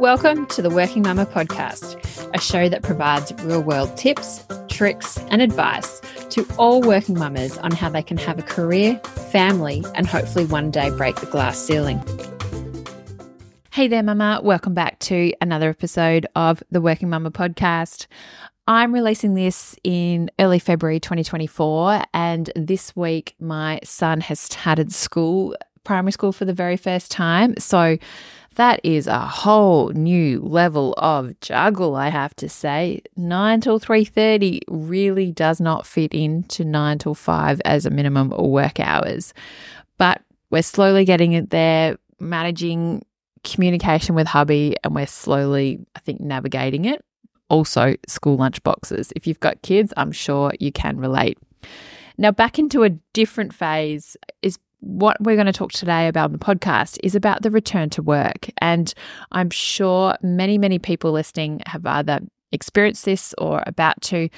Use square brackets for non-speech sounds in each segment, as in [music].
Welcome to the Working Mumma podcast, a show that provides real world tips, tricks, and advice to all working mamas on how they can have a career, family, and hopefully one day break the glass ceiling. Hey there, Mama. Welcome back to another episode of the Working Mumma podcast. I'm releasing this in early February 2024, and this week my son has started school, primary school, for the very first time. So that is a whole new level of juggle, I have to say. 9 till 3:30 really does not fit into 9 till 5 as a minimum work hours. But we're slowly getting it there, managing communication with hubby and we're slowly I think navigating it. Also, school lunch boxes. If you've got kids, I'm sure you can relate. Now, back into a different phase is what we're going to talk today about on the podcast is about the return to work. And I'm sure many, many people listening have either experienced this or about to.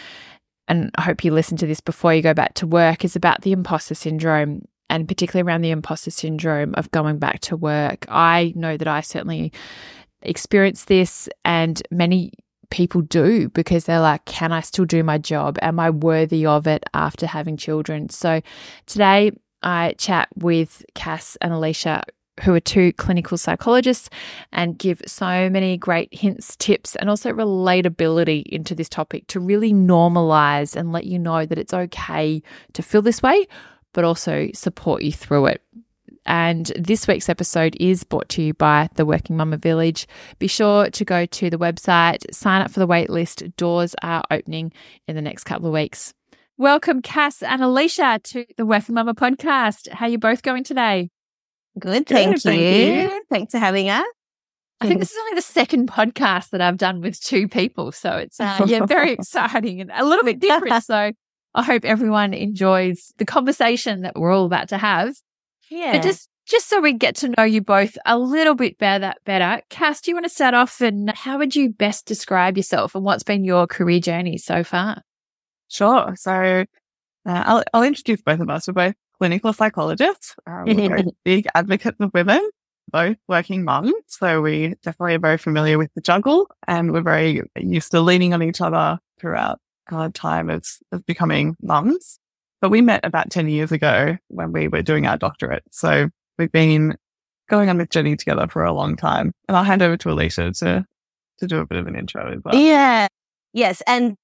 And I hope you listen to this before you go back to work, is about the imposter syndrome and particularly around the imposter syndrome of going back to work. I know that I certainly experienced this, and many people do because they're like, can I still do my job? Am I worthy of it after having children? So today, I chat with Kass and Alicia, who are two clinical psychologists, and give so many great hints, tips, and also relatability into this topic to really normalize and let you know that it's okay to feel this way, but also support you through it. And this week's episode is brought to you by the Working Mumma Village. Be sure to go to the website, sign up for the waitlist. Doors are opening in the next couple of weeks. Welcome, Kass and Alicia, to the Working Mumma podcast. How are you both going today? Good, thank, Good, thank you. you. Thanks for having us. I think this is only the second podcast that I've done with two people, so it's uh, yeah very [laughs] exciting and a little bit different. So I hope everyone enjoys the conversation that we're all about to have. Yeah, but just just so we get to know you both a little bit better. Better, Kass, do you want to start off and how would you best describe yourself and what's been your career journey so far? Sure. So uh, I'll, I'll introduce both of us. We're both clinical psychologists. Um, we're [laughs] big advocates of women, both working mums. So we definitely are very familiar with the juggle and we're very used to leaning on each other throughout our time as, as becoming mums. But we met about 10 years ago when we were doing our doctorate. So we've been going on this journey together for a long time. And I'll hand over to Alicia to, to do a bit of an intro as well. Yeah. Yes. And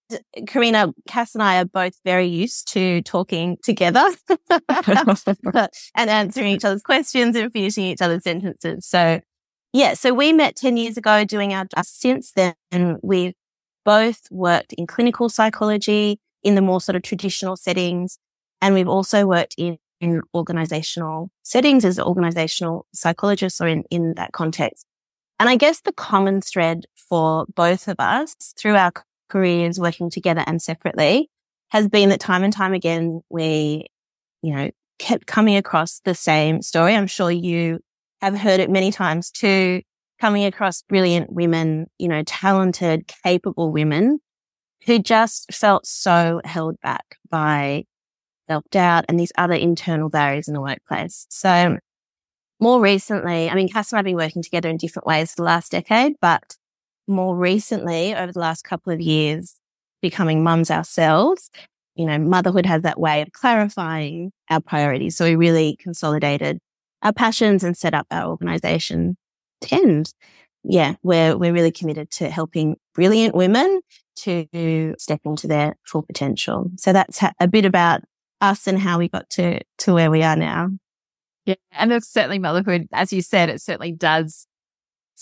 Karina, Kass and I are both very used to talking together [laughs] [laughs] and answering each other's questions and finishing each other's sentences. So, yeah. So we met 10 years ago doing our, since then we've both worked in clinical psychology in the more sort of traditional settings. And we've also worked in, in organizational settings as organizational psychologists or in, in that context. And I guess the common thread for both of us through our careers working together and separately has been that time and time again, we, you know, kept coming across the same story. I'm sure you have heard it many times too, coming across brilliant women, you know, talented, capable women who just felt so held back by self doubt and these other internal barriers in the workplace. So more recently, I mean, Kass and I have been working together in different ways for the last decade, but more recently, over the last couple of years, becoming mums ourselves, you know, motherhood has that way of clarifying our priorities. So we really consolidated our passions and set up our organization TEND. Yeah, we're, we're really committed to helping brilliant women to step into their full potential. So that's a bit about us and how we got to, to where we are now. Yeah. And that's certainly motherhood. As you said, it certainly does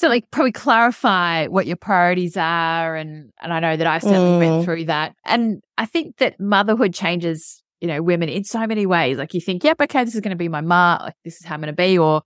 so like probably clarify what your priorities are and and I know that I certainly mm. went through that. And I think that motherhood changes, you know, women in so many ways. Like you think, yep, okay, this is going to be my mom, like this is how I'm going to be or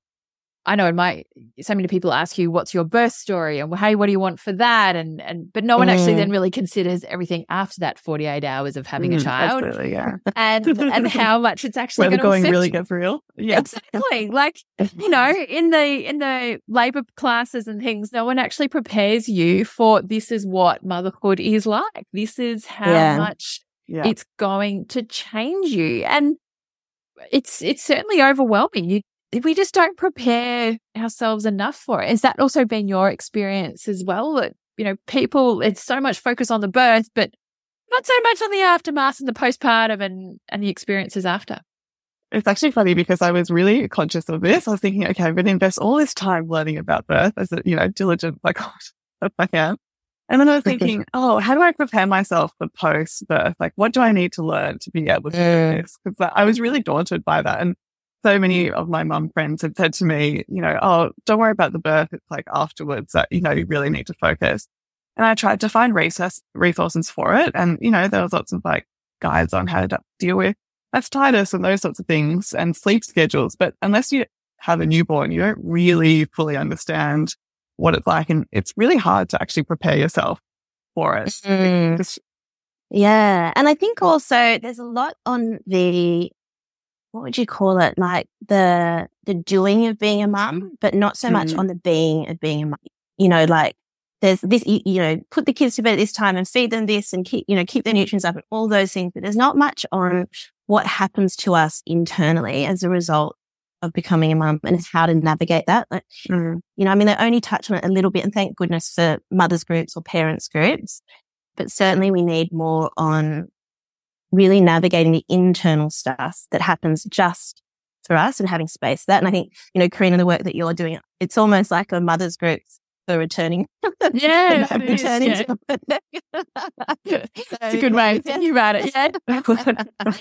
I know in my so many people ask you what's your birth story? and hey what do you want for that? and and but no one mm. actually then really considers everything after that 48 hours of having mm, a child yeah. and and [laughs] how much it's actually Where going really you. get real? Yeah. Exactly. Like you know [laughs] in the in the labor classes and things no one actually prepares you for this is what motherhood is like. This is how yeah. much yeah. it's going to change you. And it's it's certainly overwhelming. You we just don't prepare ourselves enough for it. Has that also been your experience as well? That, you know, people, it's so much focus on the birth, but not so much on the aftermath and the postpartum and, and the experiences after. It's actually funny because I was really conscious of this. I was thinking, okay, I'm going to invest all this time learning about birth as a, you know, diligent like [laughs] I am. And then I was thinking, [laughs] oh, how do I prepare myself for post birth? Like, what do I need to learn to be able to do this? Because I was really daunted by that. And so many of my mum friends had said to me, you know, oh, don't worry about the birth. It's like afterwards that, you know, you really need to focus. And I tried to find resource, resources for it. And, you know, there was lots of like guides on how to deal with mastitis and those sorts of things and sleep schedules. But unless you have a newborn, you don't really fully understand what it's like. And it's really hard to actually prepare yourself for it. Mm. Just, yeah. And I think also there's a lot on the, what would you call it? Like the, the doing of being a mum, but not so much mm. on the being of being a mum. You know, like there's this, you, you, know, put the kids to bed at this time and feed them this and keep, you know, keep their nutrients up and all those things. But there's not much on what happens to us internally as a result of becoming a mum and how to navigate that. Like, mm. You know, I mean, they only touch on it a little bit and thank goodness for mothers groups or parents groups, but certainly we need more on really navigating the internal stuff that happens just for us and having space for that. And I think, you know, Karina, the work that you're doing, it's almost like a mother's group for returning. [laughs] [laughs] Yeah, returning. Is, yeah. it's a good way of thinking about it. Yeah. [laughs]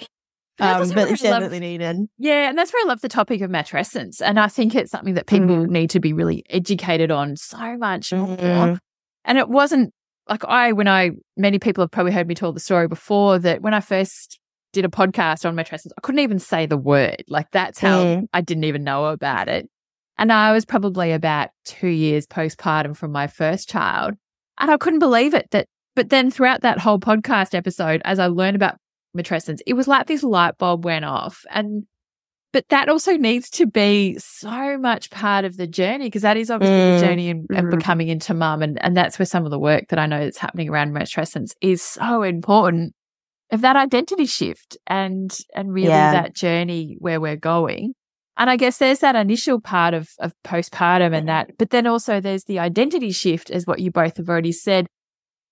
Um, but it's definitely needed. Yeah, and that's where I love the topic of matrescence, and I think it's something that people mm. need to be really educated on so much mm. And it wasn't like I, when I, many people have probably heard me tell the story before that when I first did a podcast on matrescence, I couldn't even say the word. Like that's how mm. I didn't even know about it. And I was probably about two years postpartum from my first child, and I couldn't believe it that. But then throughout that whole podcast episode, as I learned about matrescence, it was like this light bulb went off. And but that also needs to be so much part of the journey because that is obviously mm. the journey and, and mm. becoming into mum. And, and that's where some of the work that I know that's happening around matrescence is so important of that identity shift and and really yeah. that journey where we're going. And I guess there's that initial part of, of postpartum and that, but then also there's the identity shift as what you both have already said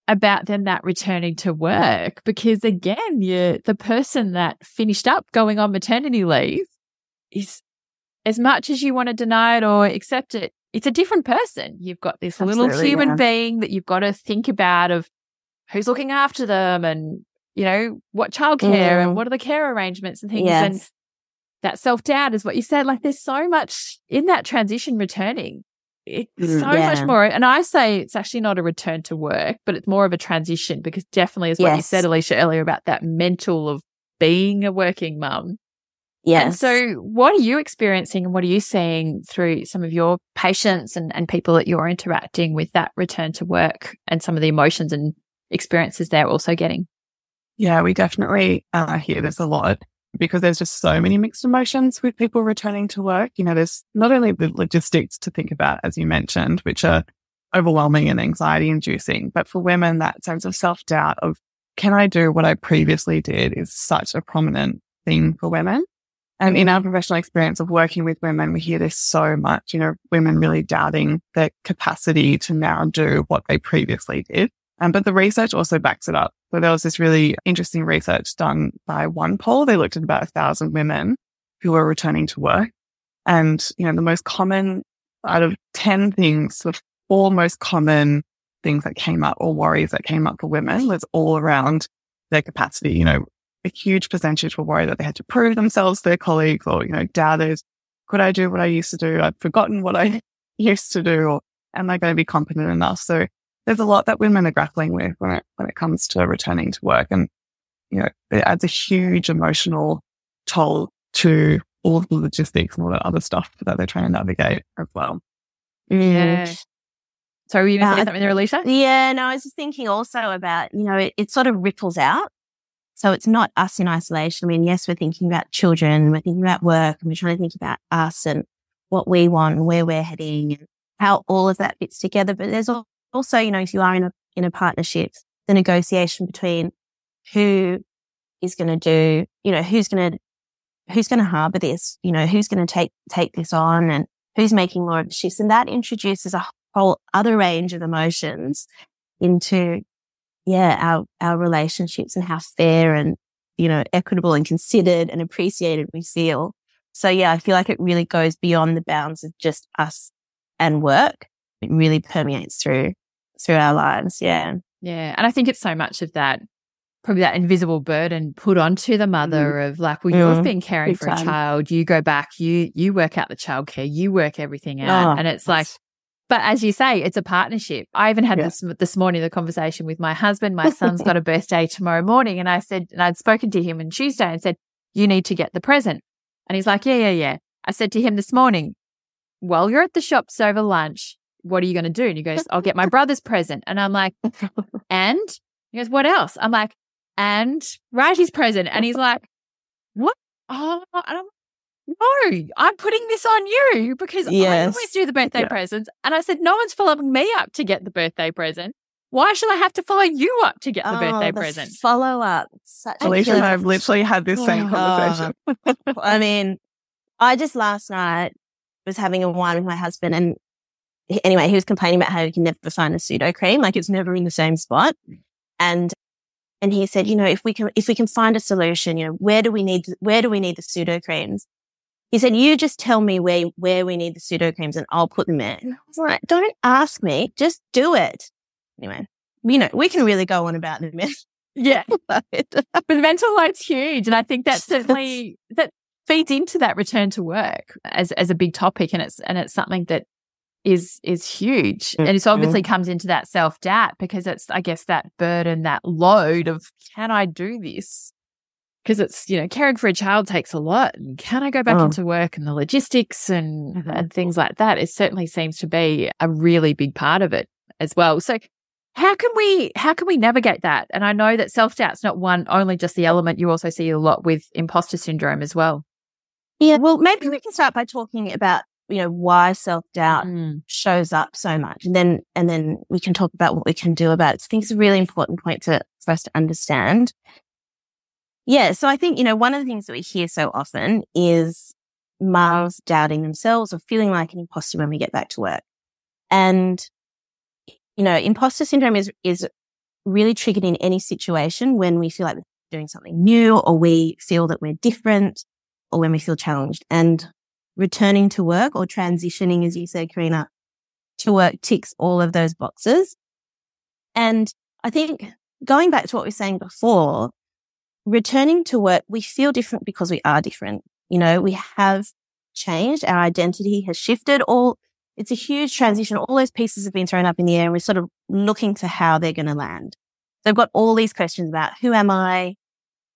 about then that returning to work because again, you're the person that finished up going on maternity leave is as much as you want to deny it or accept it, it's a different person. You've got this Absolutely, little human yeah. being that you've got to think about of who's looking after them and you know what childcare mm. and what are the care arrangements and things yes. and that self doubt is what you said. Like there's so much in that transition returning it's mm, so yeah. much more. And I say it's actually not a return to work, but it's more of a transition because definitely, as yes. what you said, Alicia, earlier about that mental of being a working mum. Yes. And so, what are you experiencing and what are you seeing through some of your patients and, and people that you're interacting with that return to work and some of the emotions and experiences they're also getting? Yeah, we definitely uh, hear this a lot because there's just so many mixed emotions with people returning to work. You know, there's not only the logistics to think about, as you mentioned, which are overwhelming and anxiety inducing, but for women, that sense of self doubt of, can I do what I previously did is such a prominent thing for women. And in our professional experience of working with women, we hear this so much, you know, women really doubting their capacity to now do what they previously did. Um, but the research also backs it up. So there was this really interesting research done by OnePoll. They looked at about a thousand women who were returning to work. And, you know, the most common out of 10 things, the four most common things that came up or worries that came up for women was all around their capacity. You know, a huge percentage were worried that they had to prove themselves to their colleagues or, you know, doubted, could I do what I used to do? I've forgotten what I [laughs] used to do or am I going to be competent enough? So there's a lot that women are grappling with when it, when it comes to returning to work. And, you know, it adds a huge emotional toll to all the logistics and all that other stuff that they're trying to navigate as well. Yeah. Mm. So were you going to say uh, something there, Alicia? Yeah, no, I was just thinking also about, you know, it, it sort of ripples out. So it's not us in isolation. I mean, yes, we're thinking about children, we're thinking about work, and we're trying to think about us and what we want and where we're heading and how all of that fits together. But there's also, you know, if you are in a, in a partnership, the negotiation between who is going to do, you know, who's going to, who's going to harbor this? You know, who's going to take, take this on and who's making more of the shifts? And that introduces a whole other range of emotions into, yeah, our, our relationships and how fair and, you know, equitable and considered and appreciated we feel. So yeah, I feel like it really goes beyond the bounds of just us and work. It really permeates through, through our lives. Yeah. Yeah. And I think it's so much of that probably that invisible burden put onto the mother mm. of like, well, you've been caring Big for time. a child. You go back, you you work out the childcare, you work everything out, oh, and it's like. But as you say, it's a partnership. I even had yeah. this this morning the conversation with my husband. My [laughs] son's got a birthday tomorrow morning, and I said, and I'd spoken to him on Tuesday and said, "You need to get the present." And he's like, "Yeah, yeah, yeah." I said to him this morning, "While you're at the shops over lunch, what are you going to do?" And he goes, "I'll get my [laughs] brother's present." And I'm like, "And?" He goes, "What else?" I'm like, and Righty's present. And he's like, what? Oh, I'm, no, I'm putting this on you because yes. I always do the birthday yeah. presents. And I said, no one's following me up to get the birthday present. Why should I have to follow you up to get the oh, birthday the present? Follow up. Such Alicia and I have literally had this same oh, conversation. [laughs] I mean, I just last night was having a wine with my husband and anyway, he was complaining about how he can never find a Sudocrem, like it's never in the same spot. And and he said, you know, if we can, if we can find a solution, you know, where do we need, where do we need the Sudocrems? He said, you just tell me where, where we need the Sudocrems and I'll put them in. And I was like, don't ask me, just do it. Anyway, you know, we can really go on about the myth. [laughs] Yeah. [laughs] but mental load's huge. And I think that [laughs] certainly, that feeds into that return to work as, as a big topic. And it's, and it's something that is is huge mm, and it obviously mm. comes into that self-doubt because it's i guess that burden that load of can i do this because it's you know caring for a child takes a lot and can i go back oh. into work and the logistics and mm-hmm. and things like that it certainly seems to be a really big part of it as well so how can we how can we navigate that and i know that self-doubt's not one only just the element you also see a lot with imposter syndrome as well yeah well maybe we can start by talking about you know, why self doubt mm. shows up so much. And then, and then we can talk about what we can do about it. So I think it's a really important point to, for us to understand. Yeah. So I think, you know, one of the things that we hear so often is moms doubting themselves or feeling like an imposter when we get back to work. And, you know, imposter syndrome is, is really triggered in any situation when we feel like we're doing something new or we feel that we're different or when we feel challenged. And returning to work or transitioning, as you said, Karina, to work ticks all of those boxes. And I think going back to what we were saying before, returning to work, we feel different because we are different. You know, we have changed. Our identity has shifted. All it's a huge transition. All those pieces have been thrown up in the air and we're sort of looking to how they're going to land. So They've got all these questions about who am I?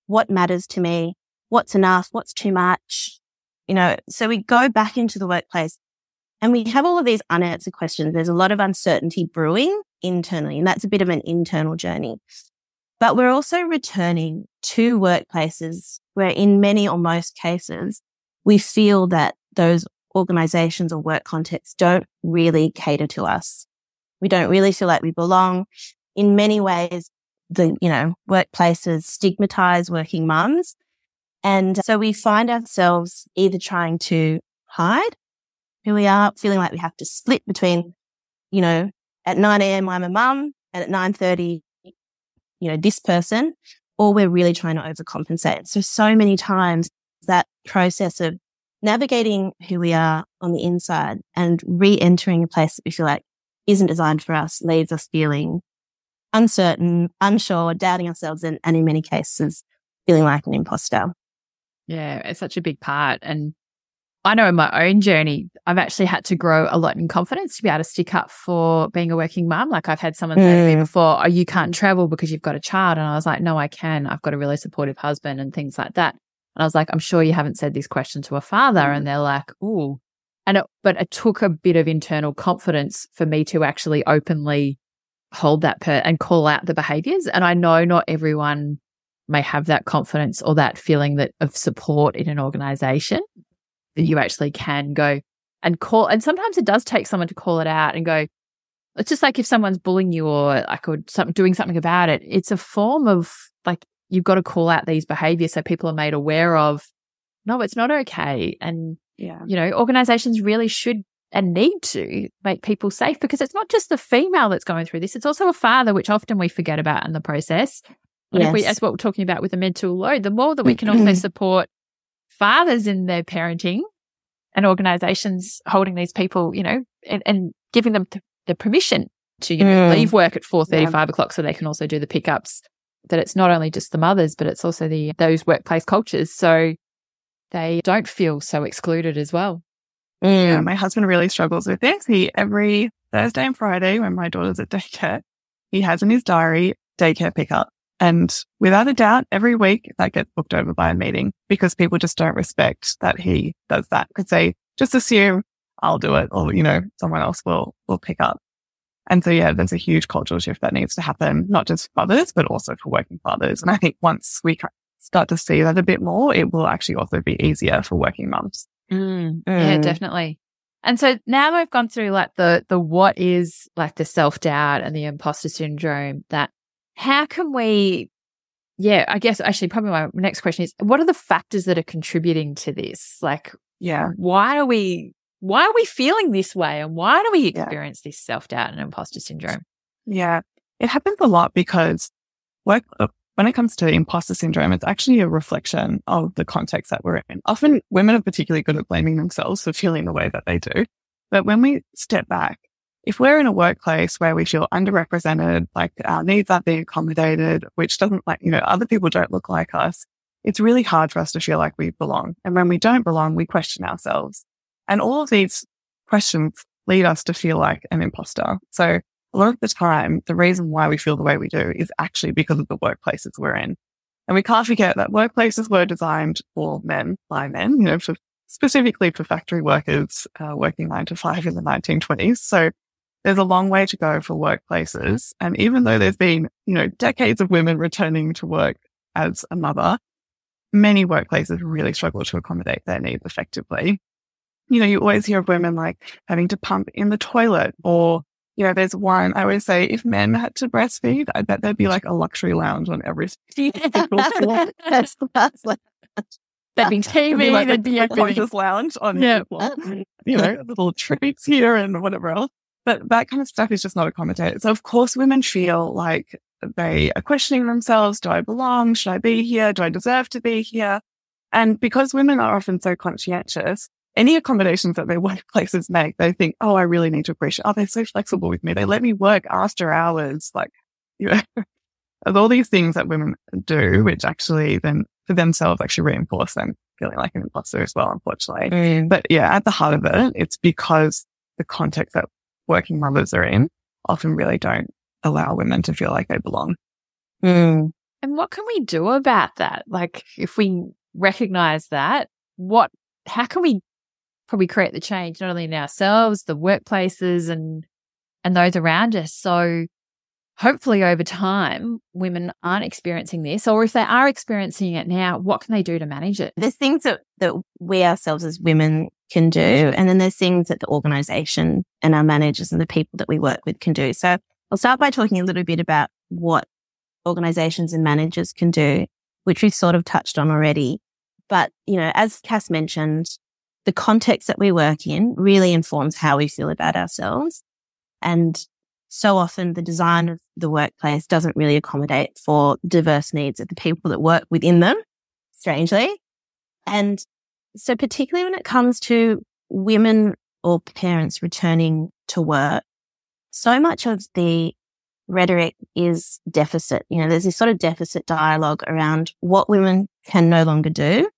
What matters to me? What's enough? What's too much? you know, so we go back into the workplace and we have all of these unanswered questions. There's a lot of uncertainty brewing internally, and that's a bit of an internal journey. But we're also returning to workplaces where in many or most cases, we feel that those organizations or work contexts don't really cater to us. We don't really feel like we belong. In many ways, the, you know, workplaces stigmatize working mums and so we find ourselves either trying to hide who we are, feeling like we have to split between, you know, at 9 a.m. I'm a mum and at 9.30, you know, this person, or we're really trying to overcompensate. So, so many times that process of navigating who we are on the inside and re-entering a place that we feel like isn't designed for us leaves us feeling uncertain, unsure, doubting ourselves, and, and in many cases, feeling like an imposter. Yeah, it's such a big part. And I know in my own journey, I've actually had to grow a lot in confidence to be able to stick up for being a working mum. Like I've had someone say mm. to me mm. before, Oh, you can't travel because you've got a child. And I was like, No, I can. I've got a really supportive husband and things like that. And I was like, I'm sure you haven't said this question to a father. Mm. And they're like, Ooh. And it, but it took a bit of internal confidence for me to actually openly hold that per and call out the behaviors. And I know not everyone may have that confidence or that feeling that of support in an organization that you actually can go and call. And sometimes it does take someone to call it out and go, it's just like if someone's bullying you or like or some, doing something about it, it's a form of like you've got to call out these behaviors so people are made aware of no, it's not okay. And, Yeah. you know, organizations really should and need to make people safe because it's not just the female that's going through this, it's also a father, which often we forget about in the process. And if we, Yes. as what we're talking about with the mental load, the more that we can also [clears throat] support fathers in their parenting and organizations holding these people, you know, and, and giving them th- the permission to, you know, Mm. leave work at four thirty, Yeah. five o'clock so they can also do the pickups. That it's not only just the mothers, but it's also the those workplace cultures. So they don't feel so excluded as well. Yeah, Mm. my husband really struggles with this. He every Thursday and Friday when my daughter's at daycare, he has in his diary daycare pickup. And without a doubt, every week that gets booked over by a meeting because people just don't respect that he does that because they just assume I'll do it or, you know, someone else will, will pick up. And so, yeah, there's a huge cultural shift that needs to happen, not just for mothers, but also for working fathers. And I think once we start to see that a bit more, it will actually also be easier for working mums. Yeah, Mm. definitely. And so now we've gone through like the the what is like the self doubt and the imposter syndrome. That how can we? Yeah, I guess actually probably my next question is what are the factors that are contributing to this? Like, Yeah. why are we why are we feeling this way, and why do we Yeah. experience this self doubt and imposter syndrome? Yeah, it happens a lot because work, uh, when it comes to imposter syndrome, it's actually a reflection of the context that we're in. Often women are particularly good at blaming themselves for feeling the way that they do. But when we step back, if we're in a workplace where we feel underrepresented, like our needs aren't being accommodated, which doesn't like, you know, other people don't look like us, it's really hard for us to feel like we belong. And when we don't belong, we question ourselves. And all of these questions lead us to feel like an imposter. So a lot of the time, the reason why we feel the way we do is actually because of the workplaces we're in. And we can't forget that workplaces were designed for men by men, you know, for specifically for factory workers uh, working nine to five in the 1920s. So there's a long way to go for workplaces. And even though there's been, you know, decades of women returning to work as a mother, many workplaces really struggle to accommodate their needs effectively. You know, you always hear of women like having to pump in the toilet or you know, there's one, I always say, if men had to breastfeed, I bet there'd be like a luxury lounge on every [laughs] single [laughs] floor. That's, that's like, There'd be [laughs] TV, be like there'd be everything. conscious lounge on Yeah. You know, little treats here and whatever else. But that kind of stuff is just not accommodated. So of course women feel like they are questioning themselves. Do I belong? Should I be here? Do I deserve to be here? And because women are often so conscientious, any accommodations that their [laughs] workplaces make, they think, oh, I really need to appreciate. Oh, they're so flexible with me. They let me work after hours. Like, [laughs] you know, all these things that women do, which actually then for themselves actually reinforce them feeling like an imposter as well, unfortunately. Mm. But yeah, at the heart of it, it's because the context that working mothers are in often really don't allow women to feel like they belong. Mm. And what can we do about that? Like, if we recognize that, what, how can we probably create the change, not only in ourselves, the workplaces and, and those around us? So hopefully over time, women aren't experiencing this, or if they are experiencing it now, what can they do to manage it? There's things that, that we ourselves as women can do. And then there's things that the organization and our managers and the people that we work with can do. So I'll start by talking a little bit about what organizations and managers can do, which we've sort of touched on already. But, you know, as Kass mentioned, the context that we work in really informs how we feel about ourselves. And so often the design of the workplace doesn't really accommodate for diverse needs of the people that work within them, strangely. And so particularly when it comes to women or parents returning to work, so much of the rhetoric is deficit. You know, there's this sort of deficit dialogue around what women can no longer do.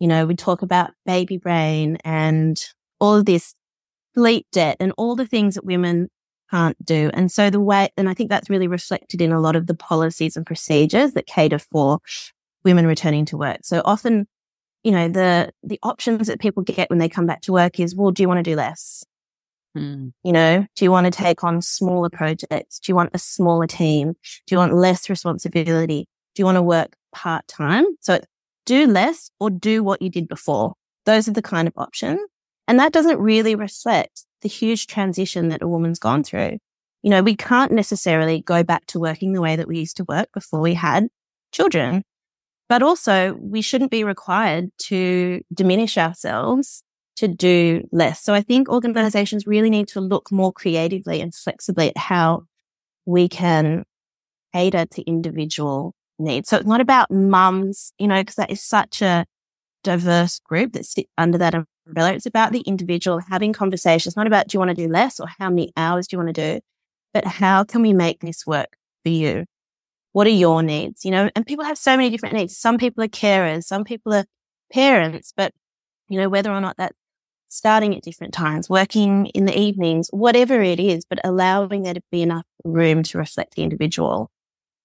You know, we talk about baby brain and all of this sleep debt and all the things that women can't do. And so the way, and I think that's really reflected in a lot of the policies and procedures that cater for women returning to work. So often, you know, the, the options that people get when they come back to work is, well, do you want to do less? Hmm. You know, do you want to take on smaller projects? Do you want a smaller team? Do you want less responsibility? Do you want to work part time? So do less or do what you did before. Those are the kind of options. And that doesn't really reflect the huge transition that a woman's gone through. You know, we can't necessarily go back to working the way that we used to work before we had children. But also, we shouldn't be required to diminish ourselves to do less. So I think organizations really need to look more creatively and flexibly at how we can cater to individual needs. So it's not about mums, you know, because that is such a diverse group that sit under that umbrella. It's about the individual having conversations, not about do you want to do less or how many hours do you want to do, but how can we make this work for you? What are your needs? You know, and people have so many different needs. Some people are carers, some people are parents, but you know, whether or not that's starting at different times, working in the evenings, whatever it is, but allowing there to be enough room to reflect the individual.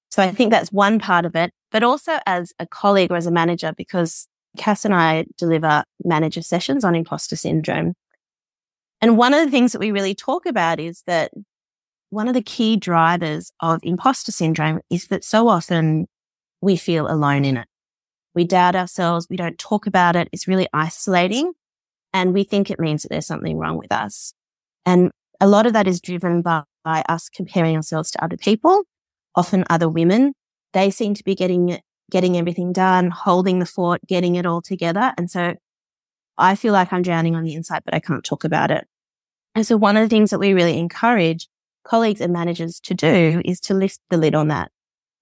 So I think that's one part of it, but also as a colleague or as a manager, because Kass and I deliver manager sessions on imposter syndrome. And one of the things that we really talk about is that one of the key drivers of imposter syndrome is that so often we feel alone in it. We doubt ourselves. We don't talk about it. It's really isolating. And we think it means that there's something wrong with us. And a lot of that is driven by, by us comparing ourselves to other people, often other women. They seem to be getting getting everything done, holding the fort, getting it all together. And so I feel like I'm drowning on the inside, but I can't talk about it. And so one of the things that we really encourage colleagues and managers to do is to lift the lid on that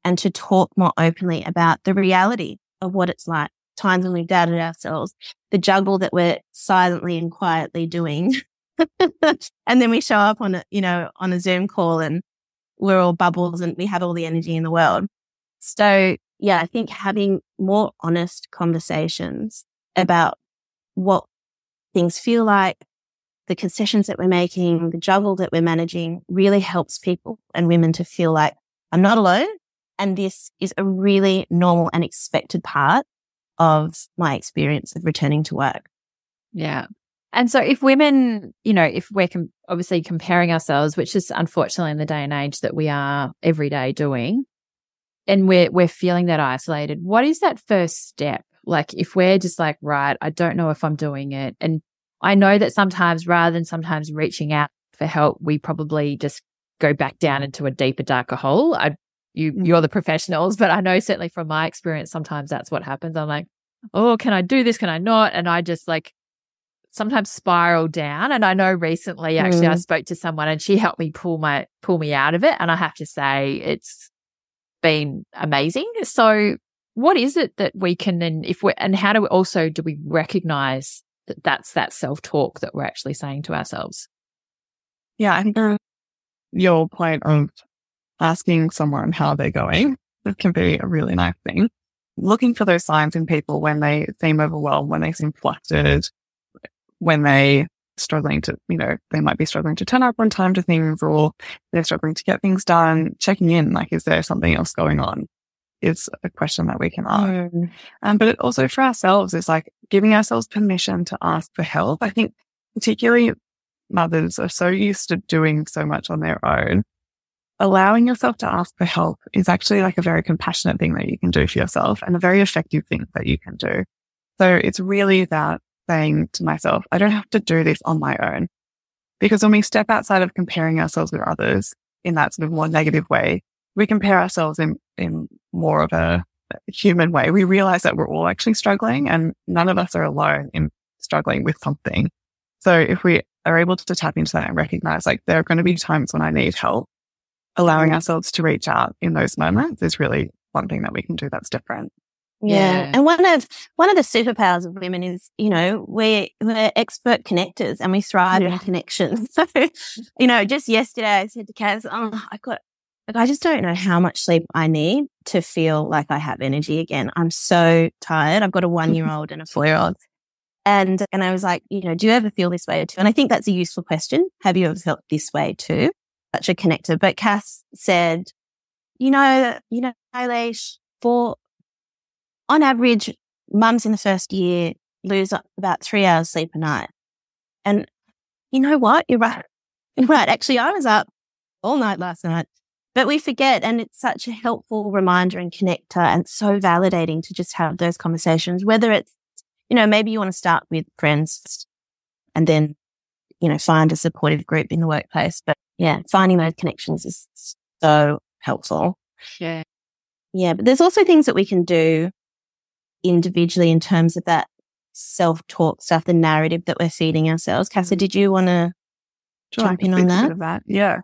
and to talk more openly about the reality of what it's like. Times when we've doubted ourselves, the juggle that we're silently and quietly doing. [laughs] and then we show up on a, you know, on a Zoom call and we're all bubbles and we have all the energy in the world. So yeah, I think having more honest conversations about what things feel like, the concessions that we're making, the juggle that we're managing really helps people and women to feel like I'm not alone. And this is a really normal and expected part of my experience of returning to work. Yeah. And so if women, you know, if we're com- obviously comparing ourselves, which is unfortunately in the day and age that we are every day doing, and we're we're feeling that isolated, what is that first step? Like if we're just like, right, I don't know if I'm doing it. And I know that sometimes rather than sometimes reaching out for help, we probably just go back down into a deeper, darker hole. I you mm. you're the professionals, but I know certainly from my experience, sometimes that's what happens. I'm like, oh, can I do this? Can I not? And I just like sometimes spiral down. And I know recently actually mm. I spoke to someone and she helped me pull my pull me out of it. And I have to say it's been amazing. So what is it that we can and if we and how do we also do we recognize that that's that self talk that we're actually saying to ourselves? Yeah, think your point of asking someone how they're going can be a really nice thing. Looking for those signs in people when they seem overwhelmed, when they seem flustered, when they struggling to, you know, they might be struggling to turn up on time to things or they're struggling to get things done, checking in, like, is there something else going on? Is a question that we can ask. Mm. Um, but it also for ourselves is like giving ourselves permission to ask for help. I think particularly mothers are so used to doing so much on their own. Allowing yourself to ask for help is actually like a very compassionate thing that you can do for yourself and a very effective thing that you can do. So it's really that saying to myself, I don't have to do this on my own. Because when we step outside of comparing ourselves with others in that sort of more negative way, we compare ourselves in, in more of a human way. We realize that we're all actually struggling and none of us are alone in struggling with something. So if we are able to tap into that and recognize like there are going to be times when I need help, allowing ourselves to reach out in those moments is really one thing that we can do that's different. Yeah. yeah. And one of one of the superpowers of women is, you know, we're we're expert connectors and we thrive yeah. in connections. [laughs] So, you know, just yesterday I said to Kass, oh, I got like I just don't know how much sleep I need to feel like I have energy again. I'm so tired. I've got a [laughs] one year old and a four year old. And and I was like, you know, do you ever feel this way too? And I think that's a useful question. Have you ever felt this way too? Such a connector. But Kass said, you know, you know, Eilish, for on average, mums in the first year lose about three hours sleep a night. And you know what? You're right. [laughs] You're right. Actually, I was up all night last night, but we forget. And it's such a helpful reminder and connector and so validating to just have those conversations, whether it's, you know, maybe you want to start with friends and then, you know, find a supportive group in the workplace. But yeah, finding those connections is so helpful. Yeah. Yeah. But there's also things that we can do individually in terms of that self talk stuff, the narrative that we're feeding ourselves. Casa, did you want to jump in on that? that? Yeah.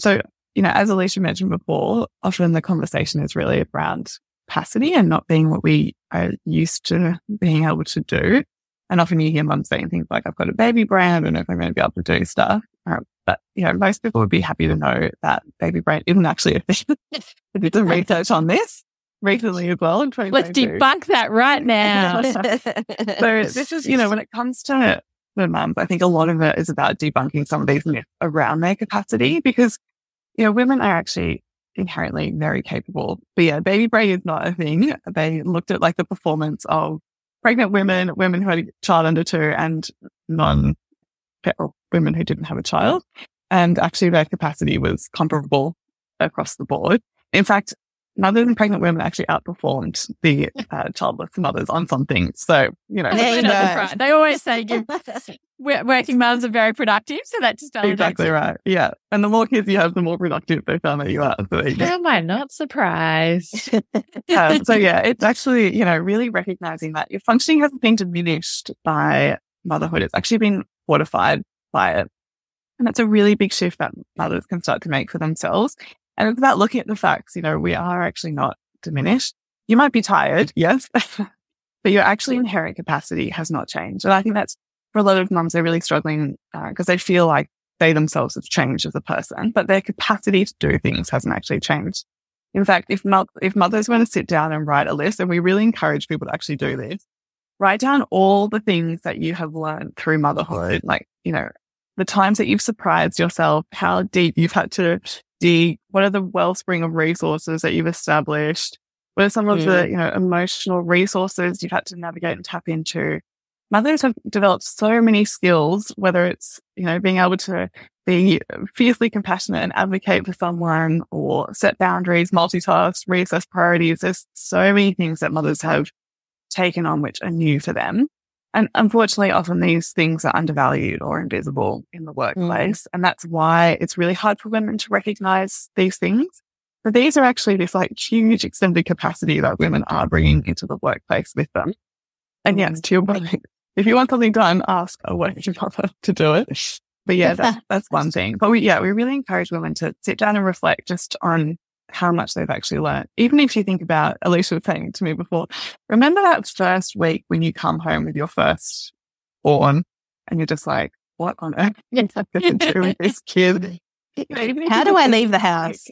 So, you know, as Alicia mentioned before, often the conversation is really around capacity and not being what we are used to being able to do. And often you hear mum saying things like, I've got a baby brain. I don't know if I'm going to be able to do stuff. Um, but, you know, most people would be happy to know that baby brain isn't actually a thing. [laughs] Did some research on this recently as well in Let's debunk that right now. [laughs] so this is, you know, when it comes to the mums, I think a lot of it is about debunking some of these myths around their capacity because, you know, women are actually inherently very capable. But yeah, baby brain is not a thing. They looked at like the performance of pregnant women, women who had a child under two and non women who didn't have a child. And actually their capacity was comparable across the board. In fact, mothers and pregnant women actually outperformed the uh, childless mothers on some things. So, you know, they always say give, [laughs] working moms are very productive. So that just exactly right. Yeah. And the more kids you have, the more productive they found that you are. So Am I not surprised? [laughs] um, so yeah, it's actually, you know, really recognizing that your functioning hasn't been diminished by motherhood. It's actually been fortified by it. And that's a really big shift that mothers can start to make for themselves. And it's about looking at the facts. You know, we are actually not diminished. You might be tired, yes, [laughs] but your actually inherent capacity has not changed. And I think that's for a lot of mums, they're really struggling because uh, they feel like they themselves have changed as a person, but their capacity to do things hasn't actually changed. In fact, if, mo- if mothers want to sit down and write a list, and we really encourage people to actually do this, write down all the things that you have learned through motherhood, like, you know, the times that you've surprised yourself, how deep you've had to dig, what are the wellspring of resources that you've established? What are some of the, mm. you know, emotional resources you've had to navigate and tap into? Mothers have developed so many skills, whether it's, you know, being able to be fiercely compassionate and advocate for someone or set boundaries, multitask, reassess priorities. There's so many things that mothers have taken on which are new for them. And unfortunately, often these things are undervalued or invisible in the mm. workplace. Mm. And that's why it's really hard for women to recognize these things. But these are actually this like huge extended capacity that women are bringing into the workplace with them. And yes, mm. to your point, if you want something done, ask a working [laughs] mother to do it. But yeah, that's, [laughs] that's one thing. But we, yeah, we really encourage women to sit down and reflect just on how much they've actually learned. Even if you think about, Alicia was saying to me before, remember that first week when you come home with your first born and you're just like, what on earth am I going to do with this [laughs] kid? How do I leave the house?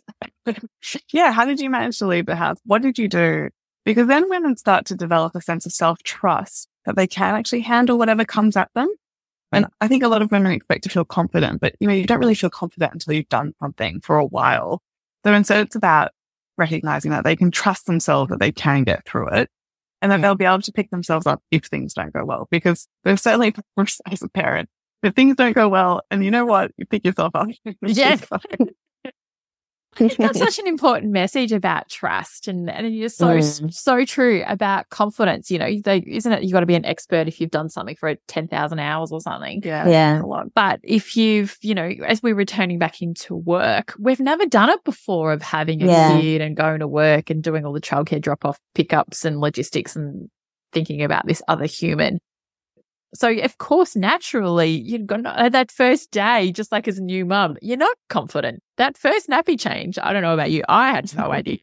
[laughs] yeah. How did you manage to leave the house? What did you do? Because then women start to develop a sense of self trust that they can actually handle whatever comes at them. And I think a lot of women expect to feel confident, but you know, you don't really feel confident until you've done something for a while. So instead it's about recognizing that they can trust themselves that they can get through it and that they'll be able to pick themselves up if things don't go well. Because there's certainly, [laughs] as a parent, if things don't go well and you know what, you pick yourself up. [laughs] yes. That's [laughs] such an important message about trust, and and you're so mm. so true about confidence. You know, they, isn't it? You've got to be an expert if you've done something for ten thousand hours or something. Yeah, yeah. But if you've, you know, as we're returning back into work, we've never done it before of having a yeah. kid and going to work and doing all the childcare drop off pickups and logistics and thinking about this other human. So, of course, naturally, you're gonna, uh, that first day, just like as a new mum, you're not confident. That first nappy change, I don't know about you. I had no [laughs] idea.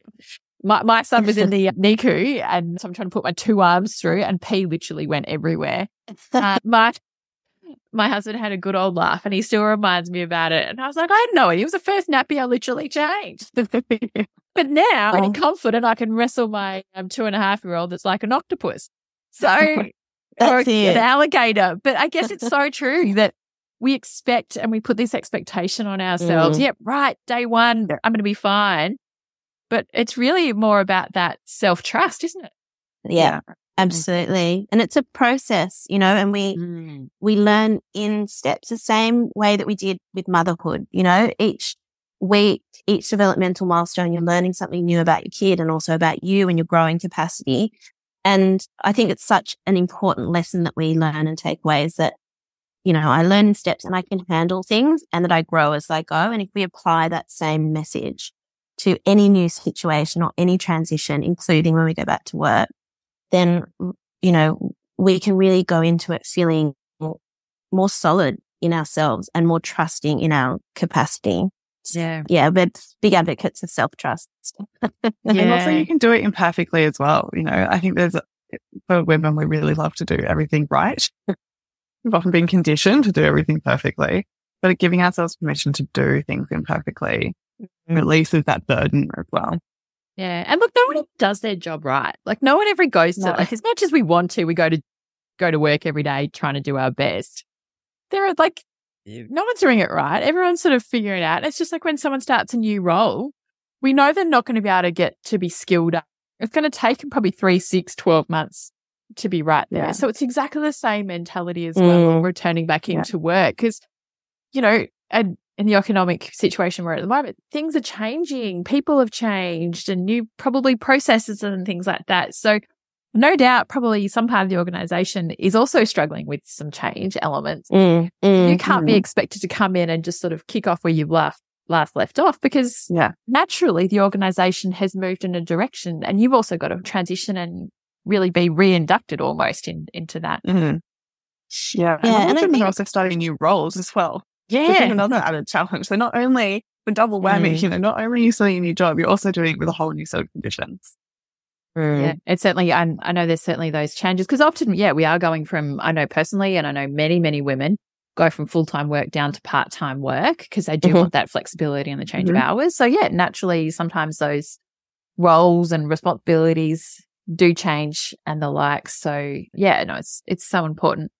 My, my son was in the [laughs] NICU and so I'm trying to put my two arms through and pee literally went everywhere. [laughs] Uh, my, my husband had a good old laugh and he still reminds me about it. And I was like, I had no idea. It was the first nappy I literally changed. but now oh. I'm confident I can wrestle my um, two and a half year old that's like an octopus. So or an alligator. But I guess it's so [laughs] true that we expect and we put this expectation on ourselves. Mm. Yep, right, day one, I'm going to be fine. But it's really more about that self trust, isn't it? Yeah, yeah, absolutely. And it's a process, you know, and we mm. we learn in steps the same way that we did with motherhood. You know, each week, each developmental milestone, you're learning something new about your kid and also about you and your growing capacity. And I think it's such an important lesson that we learn and take away is that, you know, I learn in steps and I can handle things and that I grow as I go. And if we apply that same message to any new situation or any transition, including when we go back to work, then, you know, we can really go into it feeling more, more solid in ourselves and more trusting in our capacity. Yeah. Yeah. We're big advocates of self trust. yeah. [laughs] And also you can do it imperfectly as well. You know, I think there's, for women, we really love to do everything right. We've often been conditioned to do everything perfectly, but giving ourselves permission to do things imperfectly mm-hmm. releases that burden as well. Yeah. And look, no one does their job right. Like no one ever goes to, like, as much as we want to, we go to, go to work every day trying to do our best. There are like, no one's doing it right. Everyone's sort of figuring it out. It's just like when someone starts a new role, we know they're not going to be able to get to be skilled up. It's going to take them probably three, six, 12 months to be right there. Yeah. So it's exactly the same mentality as well mm. returning back into yeah. work. Cause, you know, and in the economic situation we're at the moment, things are changing. People have changed and new probably processes and things like that. So no doubt probably some part of the organization is also struggling with some change elements. Mm, mm, you can't mm. be expected to come in and just sort of kick off where you've left last left off because yeah. naturally the organization has moved in a direction and you've also got to transition and really be reinducted almost in, into that. Yeah. yeah. And, and I think are also starting new roles as well. Yeah. another added challenge. So not only the double whammy, mm. you know, not only are you starting a new job, you're also doing it with a whole new set of conditions. Mm. Yeah, it's certainly, I, I know there's certainly those changes because often, yeah, we are going from, I know personally, and I know many, many women go from full time work down to part time work because they do mm-hmm. want that flexibility and the change mm-hmm. of hours. So, yeah, naturally, sometimes those roles and responsibilities do change and the like. So, yeah, no, it's, it's so important.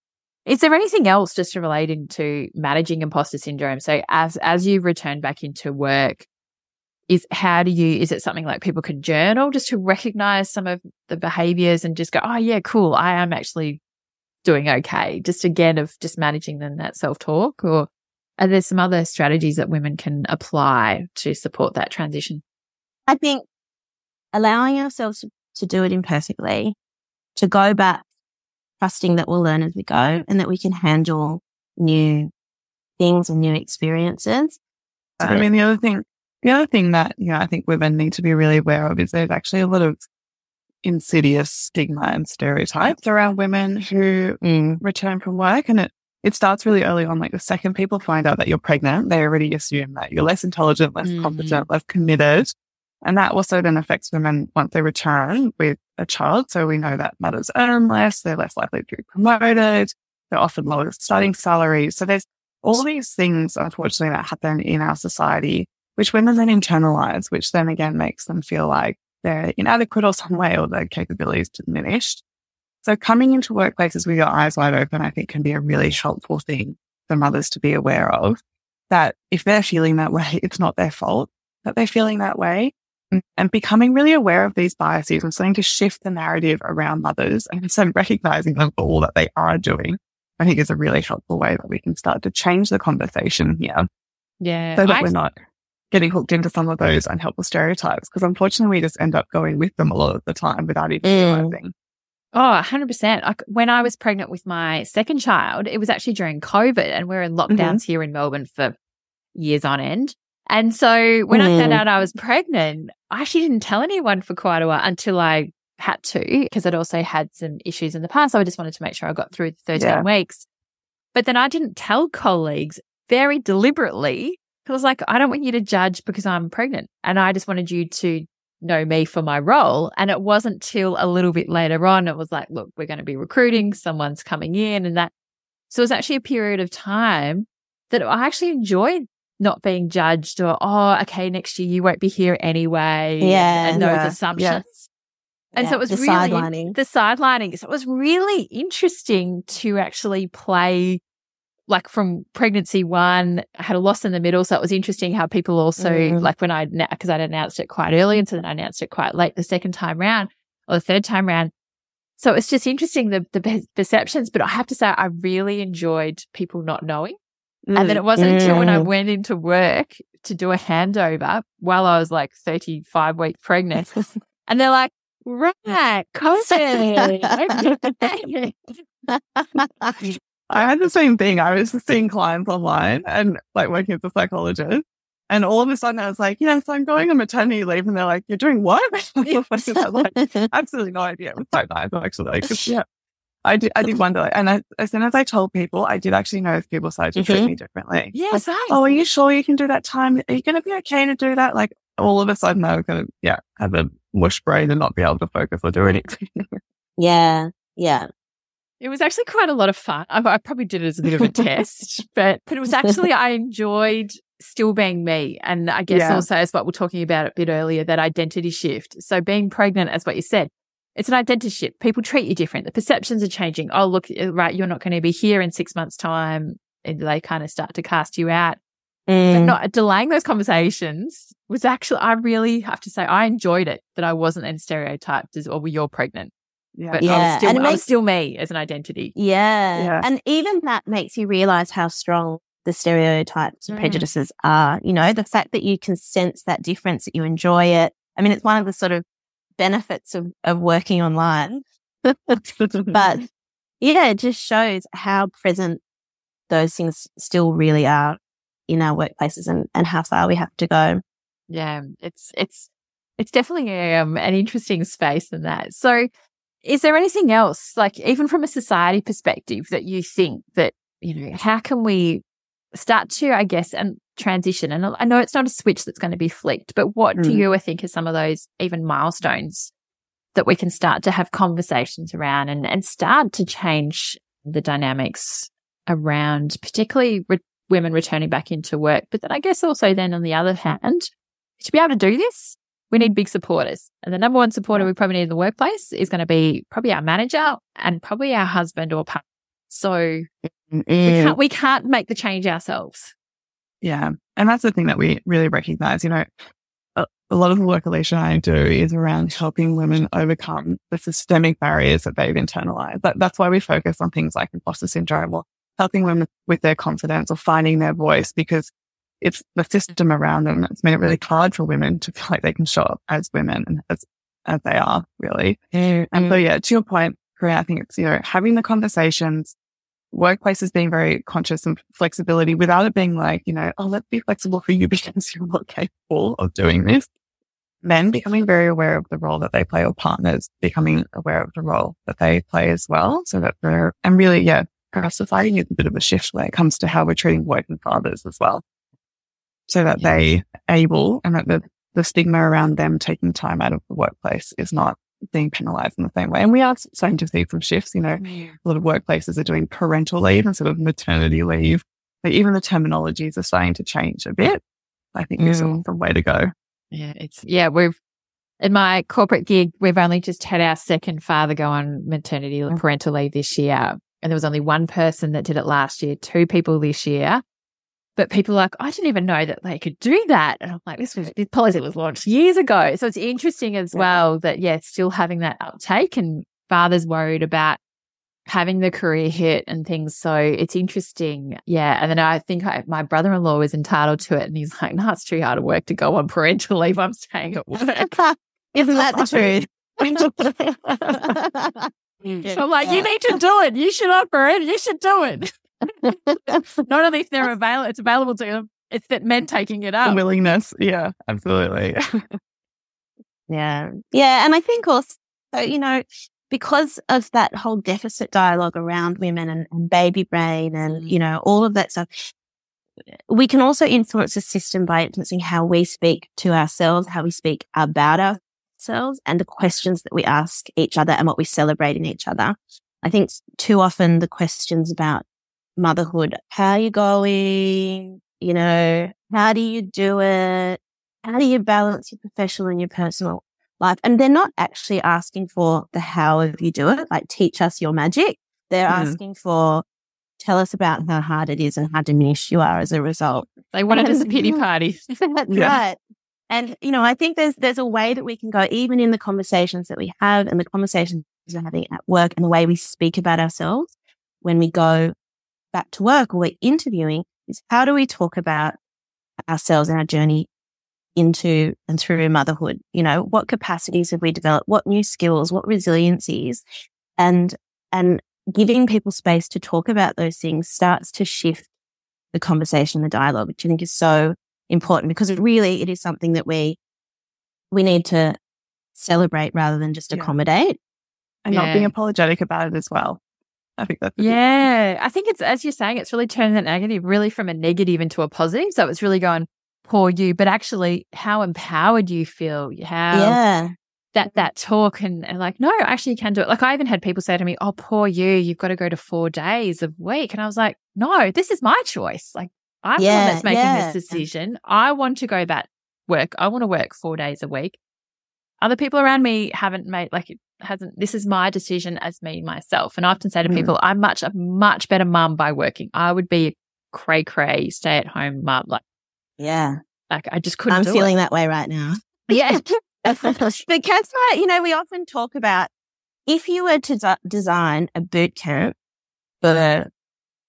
Is there anything else just relating to managing imposter syndrome? So as as you return back into work, is how do you is it something like people could journal just to recognize some of the behaviors and just go, oh yeah, cool, I am actually doing okay. Just again of just managing them that self talk, or are there some other strategies that women can apply to support that transition? I think allowing ourselves to do it imperfectly, to go back trusting that we'll learn as we go and that we can handle new things and new experiences. So, I mean, the other thing, the other thing that, you know, I think women need to be really aware of is there's actually a lot of insidious stigma and stereotypes around women who mm. return from work. And it, it starts really early on. Like the second people find out that you're pregnant, they already assume that you're less intelligent, less mm. competent, less committed. And that also then affects women once they return with a child. So we know that mothers earn less, they're less likely to be promoted, they're often lower starting salaries. So there's all these things, unfortunately, that happen in our society, which women then internalize, which then again makes them feel like they're inadequate or some way or their capabilities diminished. So coming into workplaces with your eyes wide open, I think can be a really helpful thing for mothers to be aware of that if they're feeling that way, it's not their fault that they're feeling that way mm. and becoming really aware of these biases and starting to shift the narrative around mothers and so recognizing them for all that they are doing, I think is a really helpful way that we can start to change the conversation here. Yeah. So that I... we're not getting hooked into some of those unhelpful stereotypes because unfortunately we just end up going with them a lot of the time without even mm. realizing. Oh, 100%. Like when I was pregnant with my second child, it was actually during COVID and we're in lockdowns mm-hmm. here in Melbourne for years on end. And so when mm. I found mm. out I was pregnant, I actually didn't tell anyone for quite a while until I had to, because I'd also had some issues in the past. So I just wanted to make sure I got through the 13 yeah. weeks. But then I didn't tell colleagues very deliberately. I was like, I don't want you to judge because I'm pregnant. And I just wanted you to know me for my role. And it wasn't till a little bit later on, it was like, look, we're going to be recruiting, someone's coming in and that. So it was actually a period of time that I actually enjoyed not being judged or, oh, okay, next year you won't be here anyway. Yeah. And those yeah, assumptions. Yeah. And yeah, so it was the really sidelining. the sidelining. So it was really interesting to actually play like from pregnancy one, I had a loss in the middle. So it was interesting how people also mm. like when I, because I'd announced it quite early. And so then I announced it quite late the second time round or the third time round. So it's just interesting the, the perceptions, but I have to say I really enjoyed people not knowing Mm. And then it wasn't mm. until when I went into work to do a handover while I was like 35 weeks pregnant. [laughs] and they're like, right, [laughs] COVID. [laughs] I had the same thing. I was seeing clients online and like working as a psychologist. And all of a sudden I was like, yes, I'm going on maternity leave. And they're like, you're doing what? [laughs] like, [laughs] absolutely no idea. It was so nice actually. [laughs] Yeah. I did, I did wonder. And I, as soon as I told people, I did actually notice people started to treat mm-hmm. me differently. Yes. Like, oh, are you sure you can do that time? Are you going to be okay to do that? Like all of a sudden I was going to, yeah, have a mush brain and not be able to focus or do anything. yeah. Yeah. It was actually quite a lot of fun. I, I probably did it as a bit of a [laughs] test, but, but it was actually, I enjoyed still being me. And I guess yeah. also as what we're talking about a bit earlier, that identity shift. So being pregnant, as what you said, it's an identity shift. People treat you different. The perceptions are changing. Oh, look, uh, right, you're not going to be here in six months' time. And they kind of start to cast you out. Mm. But not delaying those conversations was actually, I really have to say, I enjoyed it that I wasn't then stereotyped as, oh, you're pregnant. Yeah. But yeah. I was still, and it makes, still me as an identity. Yeah. yeah. And even that makes you realize how strong the stereotypes and mm. prejudices are. You know, the fact that you can sense that difference, that you enjoy it. I mean, it's one of the sort of benefits of, of working online. [laughs] but [laughs] yeah, it just shows how present those things still really are in our workplaces and, and how far we have to go. Yeah, it's, it's, it's definitely um, an interesting space in that. So is there anything else, like even from a society perspective that you think that, you know, how can we start to, I guess, and transition? And I know it's not a switch that's going to be flicked, but what mm. do you think are some of those even milestones that we can start to have conversations around and, and start to change the dynamics around particularly re- women returning back into work. But then I guess also then on the other hand, to be able to do this, we need big supporters. And the number one supporter we probably need in the workplace is going to be probably our manager and probably our husband or partner. So mm-hmm. we, can't, we can't make the change ourselves. Yeah. And that's the thing that we really recognize. You know, a, a lot of the work Alicia and I do is around helping women overcome the systemic barriers that they've internalized. That, that's why we focus on things like imposter syndrome or helping women with their confidence or finding their voice because it's the system around them that's made it really hard for women to feel like they can show up as women and as, as they are really. Mm-hmm. And so, yeah, to your point, Korea, I think it's, you know, having the conversations, workplaces being very conscious and flexibility without it being like, you know, oh, let's be flexible for you [laughs] because you're not capable of doing this. Men becoming very aware of the role that they play or partners becoming aware of the role that they play as well. So that they're, and really, yeah, our society needs a bit of a shift when it comes to how we're treating working fathers as well so that they able and that the, the stigma around them taking time out of the workplace is not being penalized in the same way. And we are starting to see some shifts. You know, a lot of workplaces are doing parental leave instead of maternity leave. But even the terminologies are starting to change a bit. I think there's mm. a way to go. Yeah, it's yeah. We've in my corporate gig, we've only just had our second father go on maternity mm. parental leave this year, and there was only one person that did it last year. Two people this year, but people are like, I didn't even know that they could do that. And I'm like, this was, this policy was launched years ago. So it's interesting as yeah. well that, yeah, still having that uptake and fathers worried about having the career hit and things. So it's interesting. Yeah. And then I think I, my brother in law was entitled to it. And he's like, no, it's too hard of work to go on parental leave. I'm staying at work. [laughs] Isn't that the truth? [laughs] [laughs] I'm like, you need to do it. You should offer it. You should do it. Not only if they're [laughs] available, it's available to them. It's that men taking it up. The willingness. Yeah, absolutely. [laughs] yeah. Yeah. And I think also, you know, because of that whole deficit dialogue around women and, and baby brain and, mm. you know, all of that stuff, we can also influence the system by influencing how we speak to ourselves, how we speak about ourselves and the questions that we ask each other and what we celebrate in each other. I think too often the questions about motherhood. How are you going? You know, how do you do it? How do you balance your professional and your personal life? And they're not actually asking for the how of you do it, like teach us your magic. They're mm. asking for tell us about how hard it is and how diminished you are as a result. They want it as a pity [laughs] party. That's [laughs] yeah. right. And you know, I think there's there's a way that we can go, even in the conversations that we have and the conversations we're having at work and the way we speak about ourselves when we go back to work or we're interviewing is how do we talk about ourselves and our journey into and through motherhood? You know, what capacities have we developed? What new skills? What resiliencies? And, and giving people space to talk about those things starts to shift the conversation, the dialogue, which I think is so important because really it is something that we, we need to celebrate rather than just Yeah. accommodate. And not being apologetic about it as well. [laughs] I think that's Yeah. I think it's, as you're saying, it's really turning that negative really from a negative into a positive. So it's really going, poor you, but actually how empowered you feel, how yeah. that, that talk and, and like, no, actually you can do it. Like I even had people say to me, oh, poor you, you've got to go to four days a week. And I was like, no, this is my choice. Like I'm the one that's making yeah. this decision. I want to go back work. I want to work four days a week. Other people around me haven't made like hasn't. This is my decision as me myself. And I often say to Mm. people, I'm much a much better mum by working. I would be a cray cray stay at home mum. Like Yeah. like I just couldn't. I'm feeling that way right now. it. Yeah. [laughs] but Kat's right. You know, we often talk about if you were to de- design a boot camp for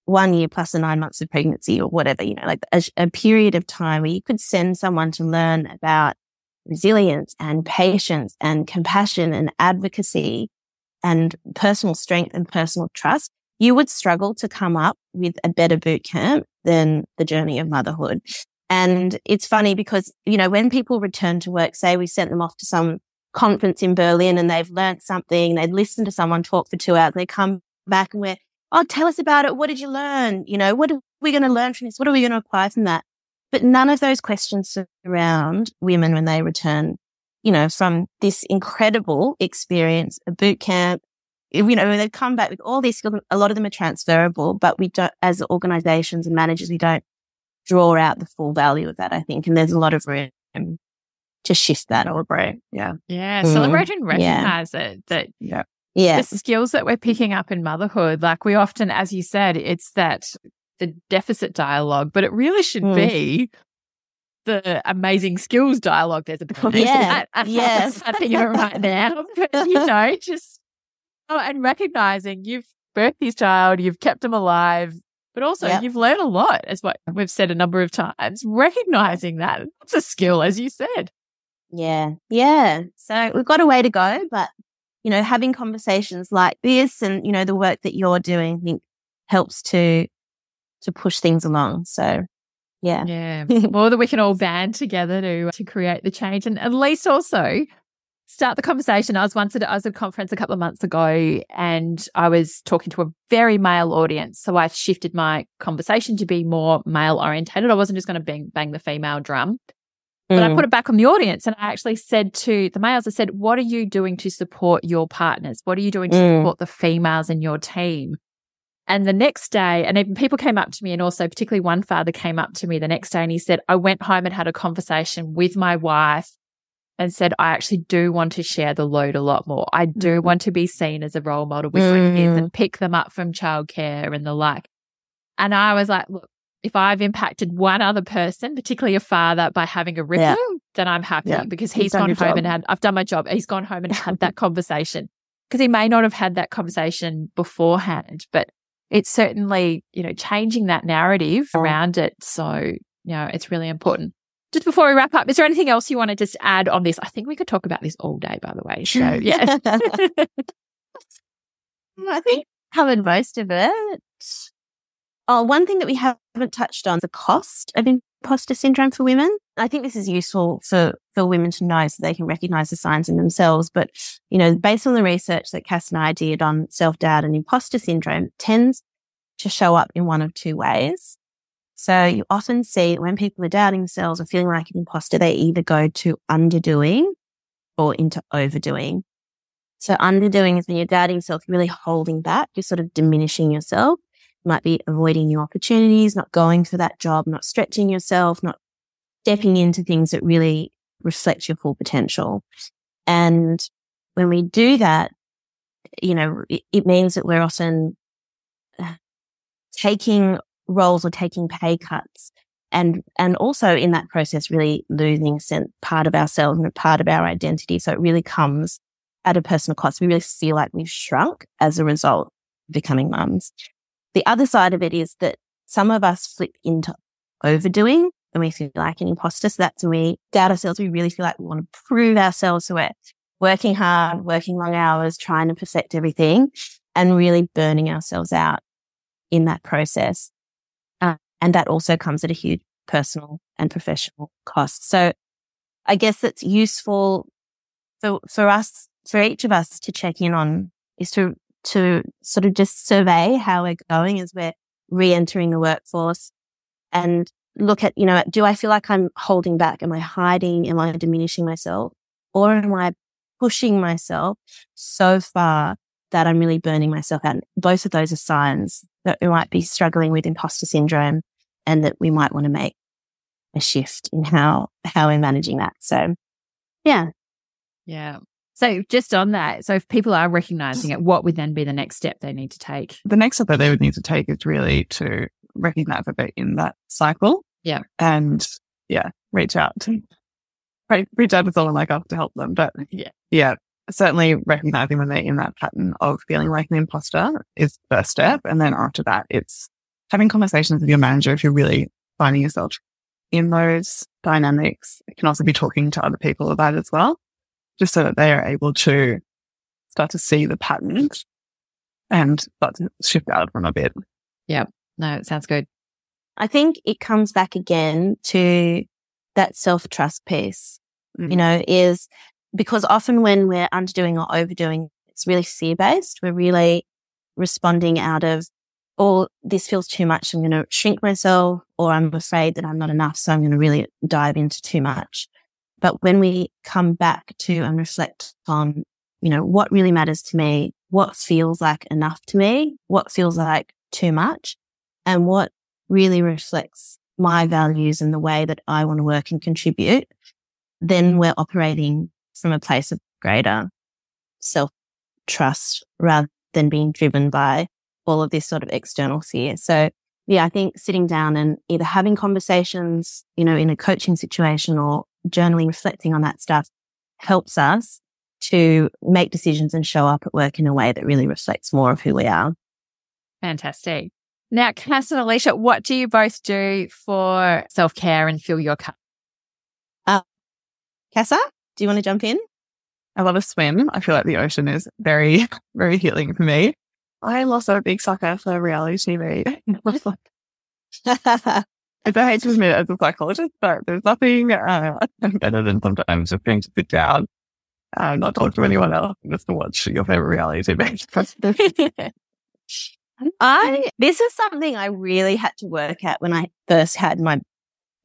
one year plus the nine months of pregnancy or whatever, you know, like a, a period of time where you could send someone to learn about resilience and patience and compassion and advocacy and personal strength and personal trust, you would struggle to come up with a better boot camp than the journey of motherhood. And it's funny because, you know, when people return to work, say we sent them off to some conference in Berlin and they've learned something, they've listened to someone talk for two hours, they come back and we're, oh, tell us about it. What did you learn? You know, what are we going to learn from this? What are we going to apply from that? But none of those questions surround women when they return, you know, from this incredible experience, a boot camp. You know, when they come back with all these skills, a lot of them are transferable, but we don't, as organizations and managers, we don't draw out the full value of that, I think. And there's a lot of room to shift that. Celebrate. Yeah. Yeah. Mm. Celebrate and Yeah. recognize it that Yeah. Yeah. the skills that we're picking up in motherhood, like we often, as you said, it's that the deficit dialogue, but it really should Mm. be the amazing skills dialogue. There's a of Yeah. that. [laughs] Yes. I think you're right now, [laughs] but you [laughs] know, just oh, and recognizing you've birthed this child, you've kept them alive, but also Yep. you've learned a lot, as what we've said a number of times. Recognizing that it's a skill, as you said. Yeah. Yeah. So we've got a way to go, but you know, having conversations like this and, you know, the work that you're doing, I think helps to, to push things along. So yeah. Yeah. [laughs] More that we can all band together to to create the change and at least also start the conversation. I was once at I was at a conference a couple of months ago and I was talking to a very male audience. So I shifted my conversation to be more male orientated. I wasn't just going to bang bang the female drum. But I Mm. put it back on the audience and I actually said to the males, I said, What are you doing to support your partners? What are you doing to Mm. support the females in your team? And the next day, and even people came up to me, and also particularly one father came up to me the next day and he said, I went home and had a conversation with my wife and said, I actually do want to share the load a lot more. I do want to be seen as a role model with my kids Mm. and pick them up from childcare and the like. And I was like, look, if I've impacted one other person, particularly a father, by having a ripple, Yeah. then I'm happy Yeah. because he's gone home job. and had, I've done my job. He's gone home and had that [laughs] conversation because he may not have had that conversation beforehand, but it's certainly, you know, changing that narrative mm. around it. So, you know, it's really important. Just before we wrap up, is there anything else you want to just add on this? I think we could talk about this all day, by the way. So, [laughs] yeah. I think covered most of it. Oh, one thing that we haven't touched on is the cost of imposter syndrome for women. I think this is useful for, for women to know so they can recognize the signs in themselves. But, you know, based on the research that Kass and I did on self doubt and imposter syndrome tends to show up in one of two ways. So you often see when people are doubting themselves or feeling like an imposter, they either go to underdoing or into overdoing. So underdoing is when you're doubting yourself, you're really holding back, you're sort of diminishing yourself. You might be avoiding new opportunities, not going for that job, not stretching yourself, not stepping into things that really reflect your full potential. And when we do that, you know, it, it means that we're often uh, taking roles or taking pay cuts and, and also in that process, really losing sense, part of ourselves and part of our identity. So it really comes at a personal cost. We really feel like we've shrunk as a result of becoming mums. The other side of it is that some of us flip into overdoing we feel like an imposter. So that's when we doubt ourselves. We really feel like we want to prove ourselves. So we're working hard, working long hours, trying to perfect everything and really burning ourselves out in that process. Uh, and that also comes at a huge personal and professional cost. So I guess it's useful for, for us, for each of us to check in on is to, to sort of just survey how we're going as we're re-entering the workforce and look at, you know, do I feel like I'm holding back? Am I hiding? Am I diminishing myself? Or am I pushing myself so far that I'm really burning myself out? And Both of those are signs that we might be struggling with imposter syndrome and that we might want to make a shift in how, how we're managing that. So yeah. Yeah. So just on that, so if people are recognizing it, what would then be the next step they need to take? The next step that they would need to take is really to recognize that they're in that cycle. Yeah. And yeah, reach out to reach out to someone like us to help them. But yeah, yeah, certainly recognizing when they're in that pattern of feeling like an imposter is first step. And then after that, it's having conversations with your manager if you're really finding yourself in those dynamics. It can also be talking to other people about it as well, just so that they are able to start to see the patterns and start to shift out of them a bit. Yeah. No, it sounds good. I think it comes back again to that self trust piece, mm-hmm. you know, is because often when we're underdoing or overdoing, it's really fear based. We're really responding out of, oh, this feels too much. I'm going to shrink myself or I'm afraid that I'm not enough. So I'm going to really dive into too much. But when we come back to and reflect on, you know, what really matters to me, what feels like enough to me, what feels like too much, and what really reflects my values and the way that I want to work and contribute, then we're operating from a place of greater self trust rather than being driven by all of this sort of external fear. So yeah, I think sitting down and either having conversations, you know, in a coaching situation or journaling, reflecting on that stuff helps us to make decisions and show up at work in a way that really reflects more of who we are. Fantastic. Now, Kass and Alicia, what do you both do for self care and fill your cup? Uh, Casa, do you want to jump in? I love a swim. I feel like the ocean is very, [laughs] very healing for me. I'm also a big sucker for reality TV. I hate to admit it as a psychologist, but there's nothing uh, [laughs] better than sometimes just being to sit down, uh, not talk to anyone else, just to watch your favorite reality TV. [laughs] I this is something I really had to work at when I first had my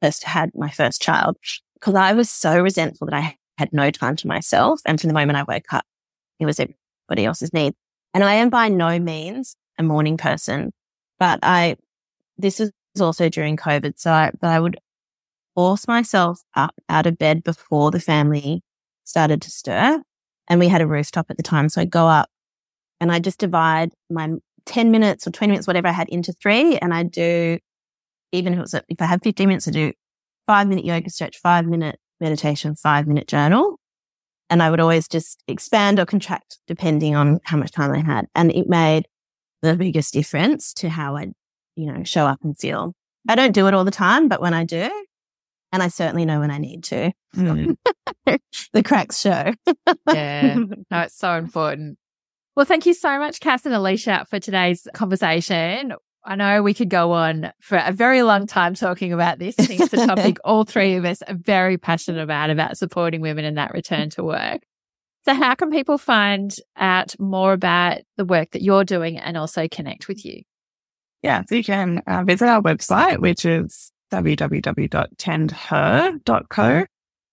first had my first child because I was so resentful that I had no time to myself, and from the moment I woke up, it was everybody else's need. And I am by no means a morning person, but I this was also during COVID, so I, but I would force myself up out of bed before the family started to stir, and we had a rooftop at the time, so I go up and I just divide my 10 minutes or 20 minutes, whatever I had into three. And I do, even if it was, a, if I have 15 minutes, I do five minute yoga stretch, five minute meditation, five minute journal. And I would always just expand or contract depending on how much time I had. And it made the biggest difference to how I, you know, show up and feel. I don't do it all the time, but when I do, and I certainly know when I need to, mm. [laughs] the cracks show. yeah. [laughs] No, it's so important. Well, thank you so much, Kass and Alicia, for today's conversation. I know we could go on for a very long time talking about this. I think it's a topic [laughs] all three of us are very passionate about, about supporting women in that return to work. So, how can people find out more about the work that you're doing and also connect with you? Yeah, so you can uh, visit our website, which is www.tendher.co,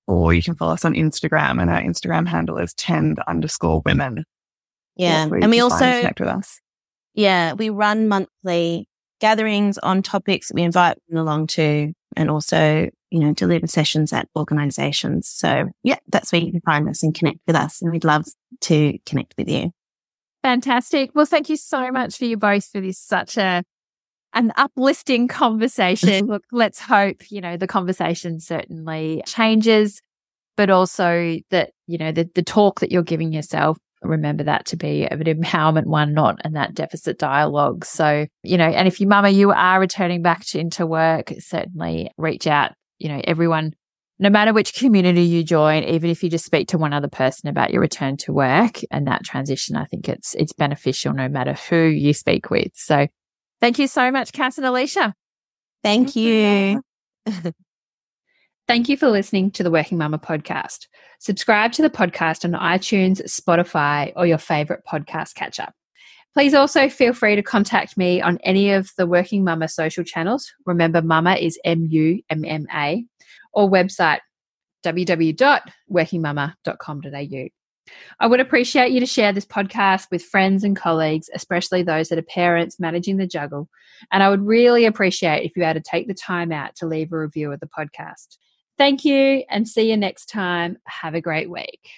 or you can follow us on Instagram, and our Instagram handle is tend underscore women. Yeah. and we also connect with us. Yeah. We run monthly gatherings on topics that we invite them along to and also, you know, deliver sessions at organizations. So yeah, that's where you can find us and connect with us. And we'd love to connect with you. Fantastic. Well, thank you so much for you both for this such a an uplifting conversation. [laughs] Look, let's hope, you know, the conversation certainly changes, but also that, you know, the, the talk that you're giving yourself remember that to be of an empowerment one, not and that deficit dialogue. So, you know, and if you mama, you are returning back to, into work, certainly reach out, you know, everyone, no matter which community you join, even if you just speak to one other person about your return to work and that transition, I think it's, it's beneficial no matter who you speak with. So thank you so much, Kass and Alicia. Thank you. [laughs] Thank you for listening to the Working Mumma podcast. Subscribe to the podcast on iTunes, Spotify, or your favorite podcast catcher. Please also feel free to contact me on any of the Working Mumma social channels. Remember, Mumma is M U M M A, or website www.workingmumma.com.au. I would appreciate you to share this podcast with friends and colleagues, especially those that are parents managing the juggle. And I would really appreciate if you had to take the time out to leave a review of the podcast. Thank you and see you next time. Have a great week.